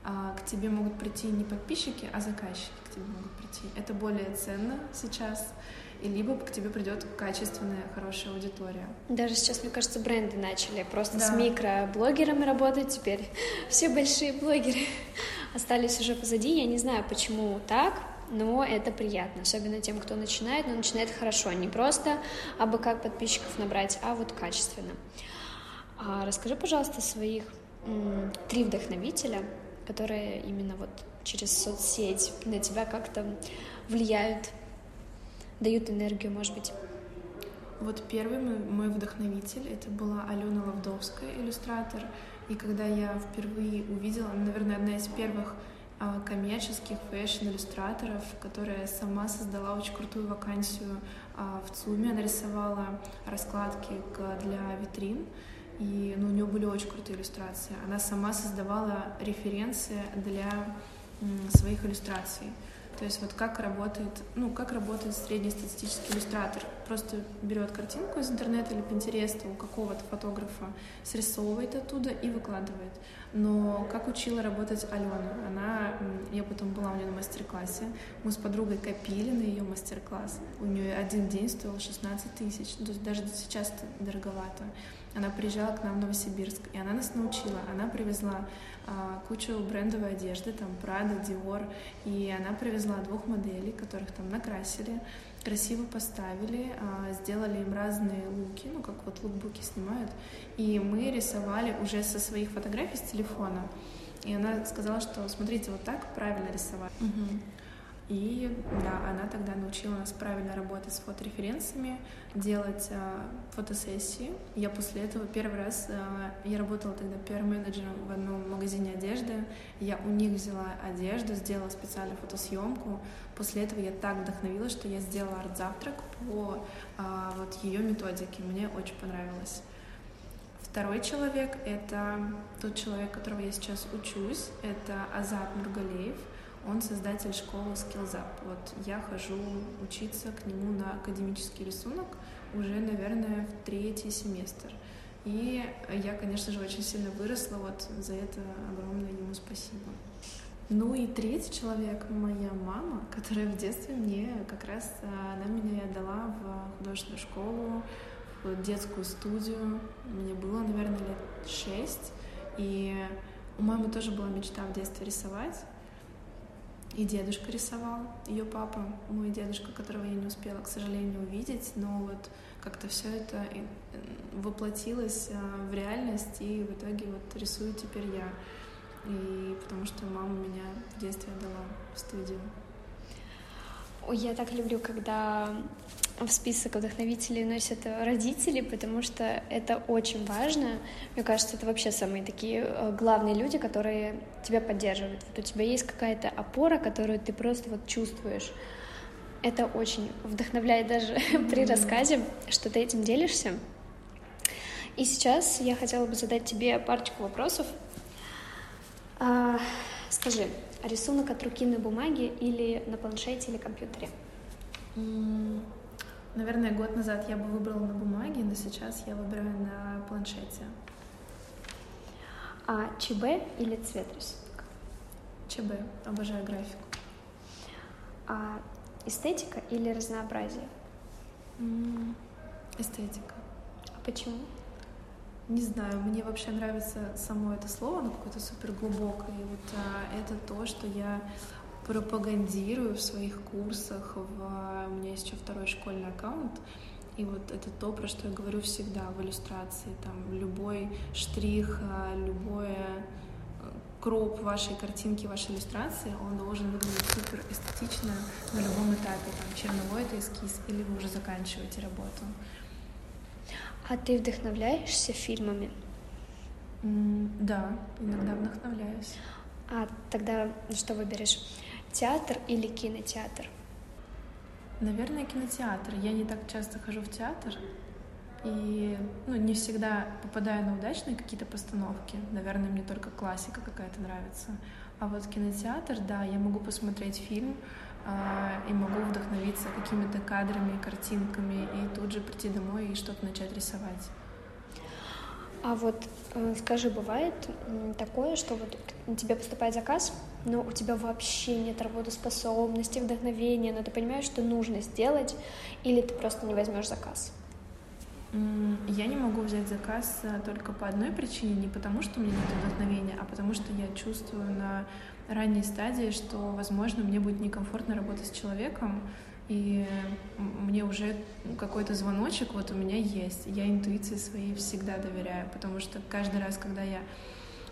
А к тебе могут прийти не подписчики, а заказчики к тебе могут прийти. Это более ценно сейчас и либо к тебе придет качественная, хорошая аудитория. Даже сейчас, мне кажется, бренды начали просто да. с микроблогерами работать, теперь все большие блогеры остались уже позади. Я не знаю, почему так, но это приятно, особенно тем, кто начинает, но начинает хорошо, не просто абы как подписчиков набрать, а вот качественно. А расскажи, пожалуйста, своих м, три вдохновителя, которые именно вот через соцсеть на тебя как-то влияют дают энергию, может быть? Вот первый мой, вдохновитель, это была Алена Лавдовская, иллюстратор. И когда я впервые увидела, наверное, одна из первых а, коммерческих фэшн-иллюстраторов, которая сама создала очень крутую вакансию а, в ЦУМе. Она рисовала раскладки для витрин, и ну, у нее были очень крутые иллюстрации. Она сама создавала референсы для своих иллюстраций. То есть вот как работает, ну, как работает среднестатистический иллюстратор. Просто берет картинку из интернета или Пинтереста у какого-то фотографа, срисовывает оттуда и выкладывает. Но как учила работать Алена? Она, я потом была у нее на мастер-классе, мы с подругой копили на ее мастер-класс. У нее один день стоил 16 тысяч, то есть даже сейчас дороговато. Она приезжала к нам в Новосибирск, и она нас научила. Она привезла кучу брендовой одежды, там Prada, Dior, и она привезла двух моделей, которых там накрасили, красиво поставили, а, сделали им разные луки, ну как вот лукбуки снимают, и мы рисовали уже со своих фотографий с телефона. И она сказала, что смотрите, вот так правильно рисовать. Угу. И да, она тогда научила нас правильно работать с фотореференсами, делать э, фотосессии. Я после этого первый раз, э, я работала тогда первым менеджером в одном магазине одежды. Я у них взяла одежду, сделала специальную фотосъемку. После этого я так вдохновилась, что я сделала арт-завтрак по э, вот ее методике. Мне очень понравилось. Второй человек — это тот человек, которого я сейчас учусь. Это Азат Нургалеев — он создатель школы Skills Up. Вот я хожу учиться к нему на академический рисунок уже, наверное, в третий семестр. И я, конечно же, очень сильно выросла, вот за это огромное ему спасибо. Ну и третий человек, моя мама, которая в детстве мне как раз, она меня отдала в художественную школу, в детскую студию. Мне было, наверное, лет шесть. И у мамы тоже была мечта в детстве рисовать. И дедушка рисовал, ее папа, мой дедушка, которого я не успела, к сожалению, увидеть, но вот как-то все это воплотилось а, в реальность, и в итоге вот рисую теперь я. И потому что мама меня в детстве отдала в студию. Я так люблю, когда в список вдохновителей носят родители, потому что это очень важно. Мне кажется, это вообще самые такие э, главные люди, которые тебя поддерживают. Вот у тебя есть какая-то опора, которую ты просто вот чувствуешь. Это очень вдохновляет даже mm-hmm. при рассказе, что ты этим делишься. И сейчас я хотела бы задать тебе парочку вопросов. А, скажи, рисунок от руки на бумаге или на планшете или компьютере? Mm. Наверное, год назад я бы выбрала на бумаге, но сейчас я выбираю на планшете. А ЧБ или цвет рисунка? ЧБ. Обожаю графику. А эстетика или разнообразие? эстетика. А почему? Не знаю, мне вообще нравится само это слово, оно какое-то супер глубокое. И вот а, это то, что я пропагандирую в своих курсах. В... У меня есть еще второй школьный аккаунт. И вот это то, про что я говорю всегда в иллюстрации. Там любой штрих, а, любое э, кроп вашей картинки, вашей иллюстрации, он должен выглядеть супер эстетично на любом этапе. Там черновой это эскиз, или вы уже заканчиваете работу. А ты вдохновляешься фильмами? Mm, да, иногда вдохновляюсь. А тогда что выберешь? Театр или кинотеатр? Наверное, кинотеатр. Я не так часто хожу в театр, и ну, не всегда попадаю на удачные какие-то постановки. Наверное, мне только классика какая-то нравится. А вот кинотеатр, да, я могу посмотреть фильм э, и могу вдохновиться какими-то кадрами, картинками, и тут же прийти домой и что-то начать рисовать. А вот э, скажи, бывает такое, что вот тебе поступает заказ, но у тебя вообще нет работоспособности, вдохновения, но ты понимаешь, что нужно сделать, или ты просто не возьмешь заказ? Я не могу взять заказ э, только по одной причине, не потому что у меня нет вдохновения, а потому что я чувствую на ранней стадии, что, возможно, мне будет некомфортно работать с человеком, и мне уже какой-то звоночек вот у меня есть. Я интуиции своей всегда доверяю, потому что каждый раз, когда я...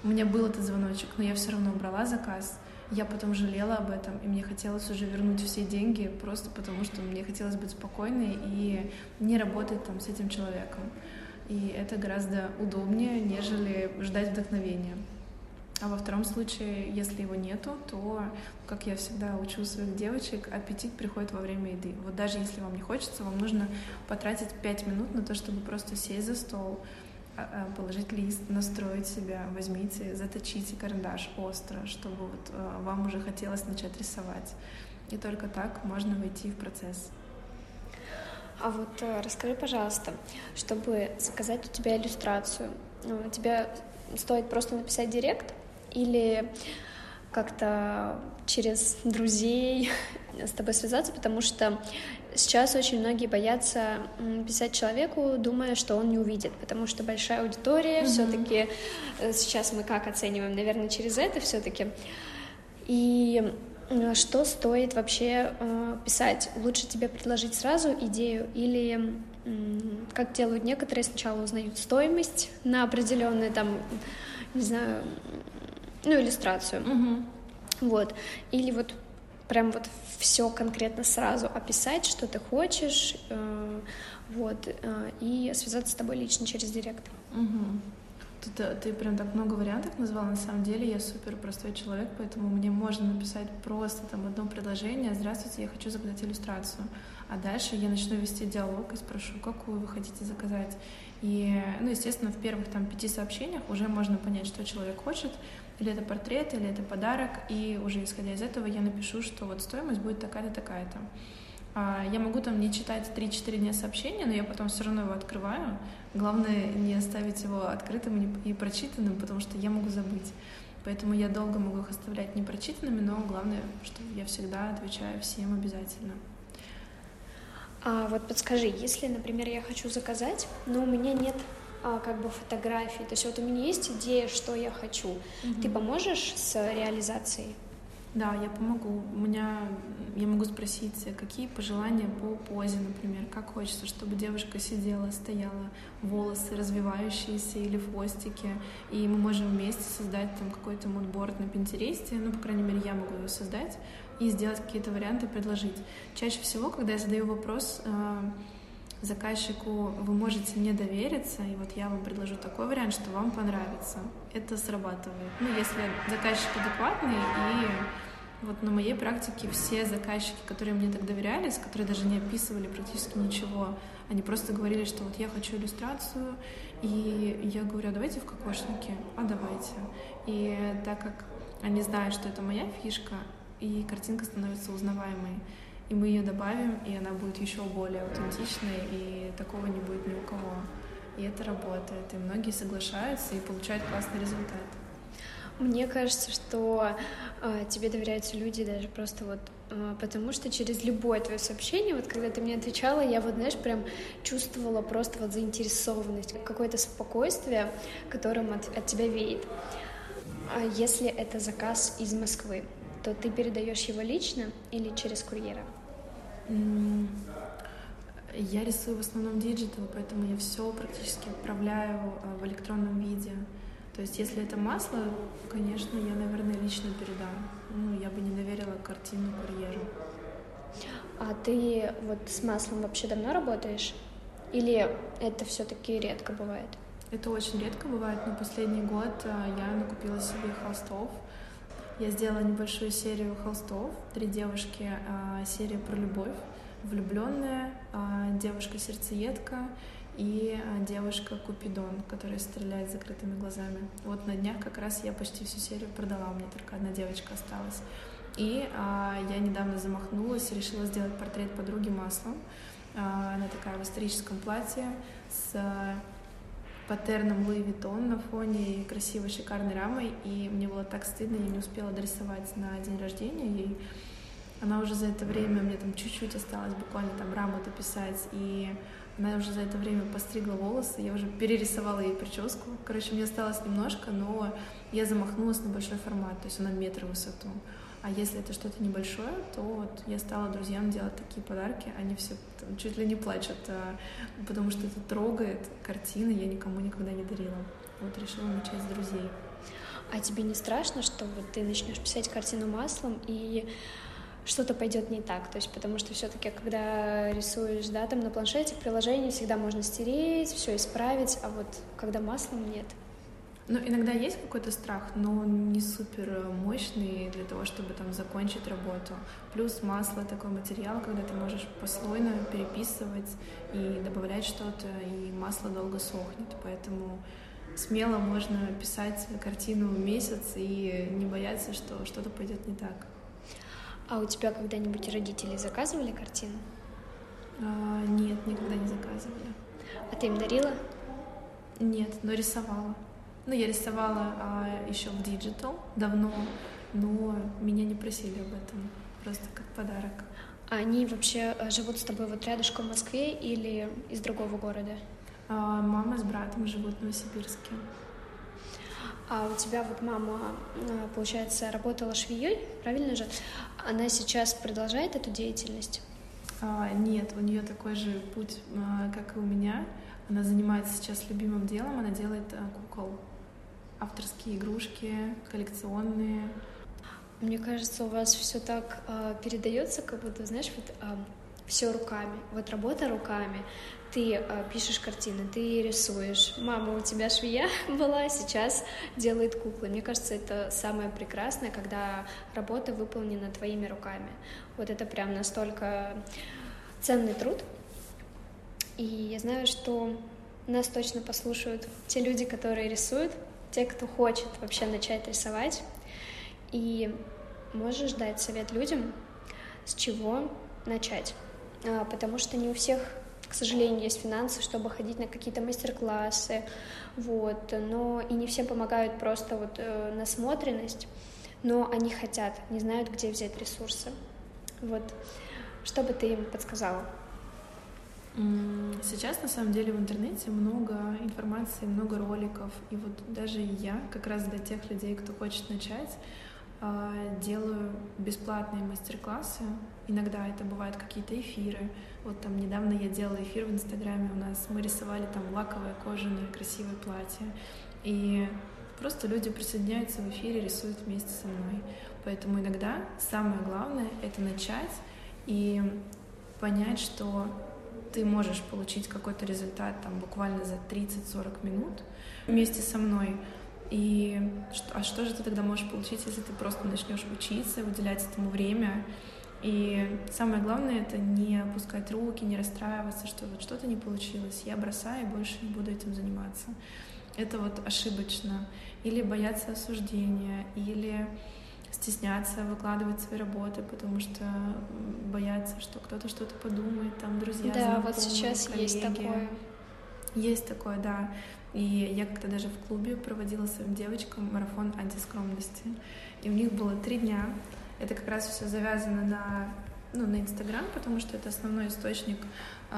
У меня был этот звоночек, но я все равно брала заказ, я потом жалела об этом, и мне хотелось уже вернуть все деньги, просто потому что мне хотелось быть спокойной и не работать там с этим человеком. И это гораздо удобнее, нежели ждать вдохновения. А во втором случае, если его нету, то, как я всегда учу своих девочек, аппетит приходит во время еды. Вот даже если вам не хочется, вам нужно потратить пять минут на то, чтобы просто сесть за стол, а, а, положить лист, настроить себя, возьмите, заточите карандаш остро, чтобы вот а, вам уже хотелось начать рисовать. И только так можно войти в процесс. А вот э, расскажи, пожалуйста, чтобы заказать у тебя иллюстрацию, э, тебе стоит просто написать директ, или как-то через друзей с тобой связаться, потому что сейчас очень многие боятся писать человеку, думая, что он не увидит, потому что большая аудитория, mm-hmm. все-таки э, сейчас мы как оцениваем, наверное, через это все-таки. И э, что стоит вообще э, писать? Лучше тебе предложить сразу идею или как делают некоторые, сначала узнают стоимость на определенные там, не знаю, ну, иллюстрацию. Угу. Вот. Или вот прям вот все конкретно сразу описать, что ты хочешь, э, вот, э, и связаться с тобой лично через директ. Угу. Тут, э, ты прям так много вариантов назвала. На самом деле я супер простой человек, поэтому мне можно написать просто там одно предложение «Здравствуйте, я хочу заказать иллюстрацию». А дальше я начну вести диалог и спрошу, какую вы хотите заказать. И, ну, естественно, в первых там пяти сообщениях уже можно понять, что человек хочет, или это портрет, или это подарок, и уже исходя из этого я напишу, что вот стоимость будет такая-то, такая-то. А, я могу там не читать 3-4 дня сообщения, но я потом все равно его открываю. Главное не оставить его открытым и прочитанным, потому что я могу забыть. Поэтому я долго могу их оставлять непрочитанными, но главное, что я всегда отвечаю всем обязательно. А вот подскажи, если, например, я хочу заказать, но у меня нет как бы фотографий, то есть вот у меня есть идея, что я хочу, угу. ты поможешь с реализацией? Да, я помогу. У меня я могу спросить, какие пожелания по позе, например, как хочется, чтобы девушка сидела, стояла, волосы развивающиеся или в хвостике, и мы можем вместе создать там какой-то мудборд на Пинтересте, ну, по крайней мере, я могу его создать и сделать какие-то варианты, предложить. Чаще всего, когда я задаю вопрос, э, заказчику вы можете не довериться, и вот я вам предложу такой вариант, что вам понравится. Это срабатывает. Ну, если заказчик адекватный, и вот на моей практике все заказчики, которые мне так доверялись, которые даже не описывали практически ничего, они просто говорили, что вот я хочу иллюстрацию, и я говорю, а давайте в кокошнике, а давайте. И так как они знают, что это моя фишка, и картинка становится узнаваемой, и мы ее добавим, и она будет еще более аутентичной, и такого не будет ни у кого. И это работает, и многие соглашаются и получают классный результат. Мне кажется, что э, тебе доверяются люди даже просто вот э, потому что через любое твое сообщение, вот когда ты мне отвечала, я вот, знаешь, прям чувствовала просто вот заинтересованность, какое-то спокойствие, которым от, от тебя веет. А если это заказ из Москвы, то ты передаешь его лично или через курьера? Я рисую в основном digital, поэтому я все практически отправляю а, в электронном виде. То есть, если это масло, конечно, я, наверное, лично передам. Ну, я бы не доверила картину курьеру. А ты вот с маслом вообще давно работаешь? Или это все-таки редко бывает? Это очень редко бывает, но последний год а, я накупила себе холстов. Я сделала небольшую серию холстов. Три девушки, а, серия про любовь, влюбленная, а, девушка-сердцеедка и а, девушка Купидон, которая стреляет закрытыми глазами. Вот на днях как раз я почти всю серию продала, у меня только одна девочка осталась. И а, я недавно замахнулась, решила сделать портрет подруги маслом. А, она такая в историческом платье с паттерном Луи Виттон на фоне красивой шикарной рамой, и мне было так стыдно, я не успела дорисовать на день рождения ей. Она уже за это время, мне там чуть-чуть осталось буквально там раму дописать, и она уже за это время постригла волосы, я уже перерисовала ей прическу. Короче, мне осталось немножко, но я замахнулась на большой формат, то есть она метр в высоту. А если это что-то небольшое, то вот я стала друзьям делать такие подарки. Они все там, чуть ли не плачут, а, потому что это трогает картины, я никому никогда не дарила. Вот решила начать с друзей. А тебе не страшно, что вот ты начнешь писать картину маслом и что-то пойдет не так. То есть, потому что все-таки, когда рисуешь, да, там на планшете, в приложении всегда можно стереть, все исправить, а вот когда маслом нет. Ну, иногда есть какой-то страх, но он не супер мощный для того, чтобы там закончить работу. Плюс масло такой материал, когда ты можешь послойно переписывать и добавлять что-то, и масло долго сохнет. Поэтому смело можно писать картину месяц и не бояться, что что-то пойдет не так. А у тебя когда-нибудь родители заказывали картину? А, нет, никогда не заказывали. А ты им дарила? Нет, но рисовала. Ну, я рисовала а, еще в digital давно, но меня не просили об этом, просто как подарок. А они вообще э, живут с тобой вот рядышком в Москве или из другого города? А, мама с братом живут в Новосибирске. А у тебя вот мама, э, получается, работала швеей, правильно же? Она сейчас продолжает эту деятельность? А, нет, у нее такой же путь, а, как и у меня. Она занимается сейчас любимым делом, она делает кукол авторские игрушки, коллекционные. Мне кажется, у вас все так э, передается, как будто, знаешь, вот э, все руками. Вот работа руками. Ты э, пишешь картины, ты рисуешь. Мама у тебя швея была, сейчас делает куклы. Мне кажется, это самое прекрасное, когда работа выполнена твоими руками. Вот это прям настолько ценный труд. И я знаю, что нас точно послушают те люди, которые рисуют, те, кто хочет вообще начать рисовать. И можешь дать совет людям, с чего начать. А, потому что не у всех к сожалению, есть финансы, чтобы ходить на какие-то мастер-классы, вот, но и не всем помогают просто вот э, насмотренность, но они хотят, не знают, где взять ресурсы. Вот, что бы ты им подсказала? Сейчас, на самом деле, в интернете много информации, много роликов. И вот даже я, как раз для тех людей, кто хочет начать, а, делаю бесплатные мастер-классы. Иногда это бывают какие-то эфиры. Вот там недавно я делала эфир в Инстаграме у нас. Мы рисовали там лаковое, кожаное, красивое платье. И просто люди присоединяются в эфире, рисуют вместе со мной. Поэтому иногда самое главное — это начать и понять, что ты можешь получить какой-то результат там буквально за 30-40 минут вместе со мной. И а что же ты тогда можешь получить, если ты просто начнешь учиться, уделять этому время? И самое главное это не опускать руки, не расстраиваться, что вот что-то не получилось, я бросаю и больше не буду этим заниматься. Это вот ошибочно. Или бояться осуждения, или стесняться выкладывать свои работы, потому что боятся, что кто-то что-то подумает, там друзья, Да, знакомые, вот сейчас коллеги. есть такое. Есть такое, да. И я как-то даже в клубе проводила своим девочкам марафон антискромности. И у них было три дня. Это как раз все завязано на ну, на Инстаграм, потому что это основной источник э,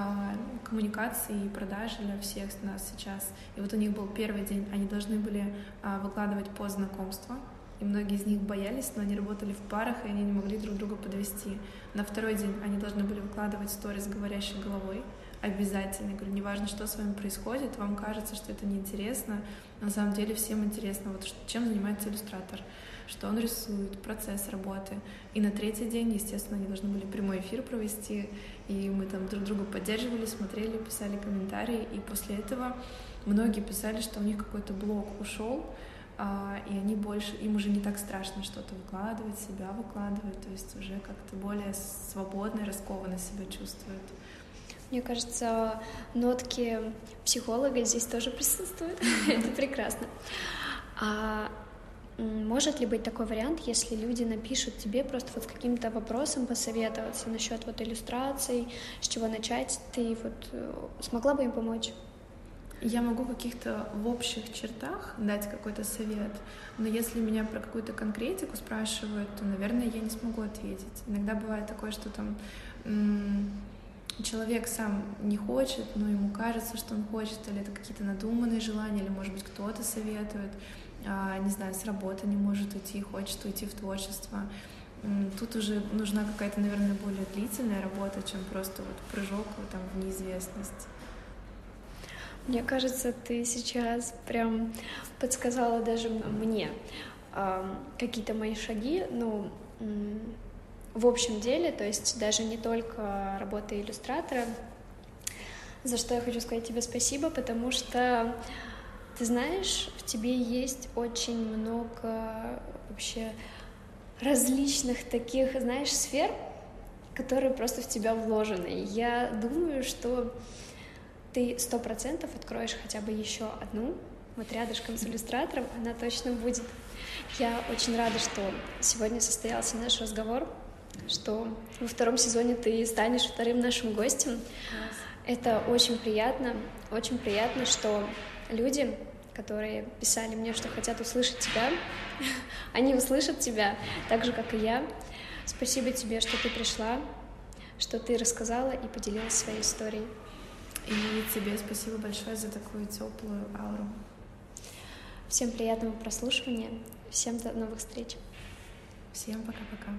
коммуникации и продажи для всех нас сейчас. И вот у них был первый день, они должны были э, выкладывать по знакомству, и многие из них боялись, но они работали в парах, и они не могли друг друга подвести. На второй день они должны были выкладывать сторис говорящей головой, обязательно. Я говорю, неважно, что с вами происходит, вам кажется, что это неинтересно, на самом деле всем интересно, вот чем занимается иллюстратор, что он рисует, процесс работы. И на третий день, естественно, они должны были прямой эфир провести, и мы там друг друга поддерживали, смотрели, писали комментарии, и после этого многие писали, что у них какой-то блок ушел, и они больше, им уже не так страшно что-то выкладывать, себя выкладывать, то есть уже как-то более свободно и раскованно себя чувствуют. Мне кажется, нотки психолога здесь тоже присутствуют. Это прекрасно. А может ли быть такой вариант, если люди напишут тебе просто вот с каким-то вопросом посоветоваться насчет вот иллюстраций, с чего начать, ты вот э, смогла бы им помочь? Я могу каких-то в общих чертах дать какой-то совет, но если меня про какую-то конкретику спрашивают, то, наверное, я не смогу ответить. Иногда бывает такое, что там человек сам не хочет, но ему кажется, что он хочет, или это какие-то надуманные желания, или, может быть, кто-то советует, а, не знаю, с работы не может уйти, хочет уйти в творчество. Тут уже нужна какая-то, наверное, более длительная работа, чем просто вот прыжок там, в неизвестность. Мне кажется, ты сейчас прям подсказала даже мне э, какие-то мои шаги, ну, в общем деле, то есть даже не только работа иллюстратора, за что я хочу сказать тебе спасибо, потому что ты знаешь, в тебе есть очень много вообще различных таких, знаешь, сфер, которые просто в тебя вложены. Я думаю, что ты сто процентов откроешь хотя бы еще одну, вот рядышком с иллюстратором, она точно будет. Я очень рада, что сегодня состоялся наш разговор, что во втором сезоне ты станешь вторым нашим гостем. Это очень приятно, очень приятно, что люди, которые писали мне, что хотят услышать тебя, они услышат тебя, так же, как и я. Спасибо тебе, что ты пришла, что ты рассказала и поделилась своей историей. И тебе спасибо большое за такую теплую ауру. Всем приятного прослушивания. Всем до новых встреч. Всем пока-пока.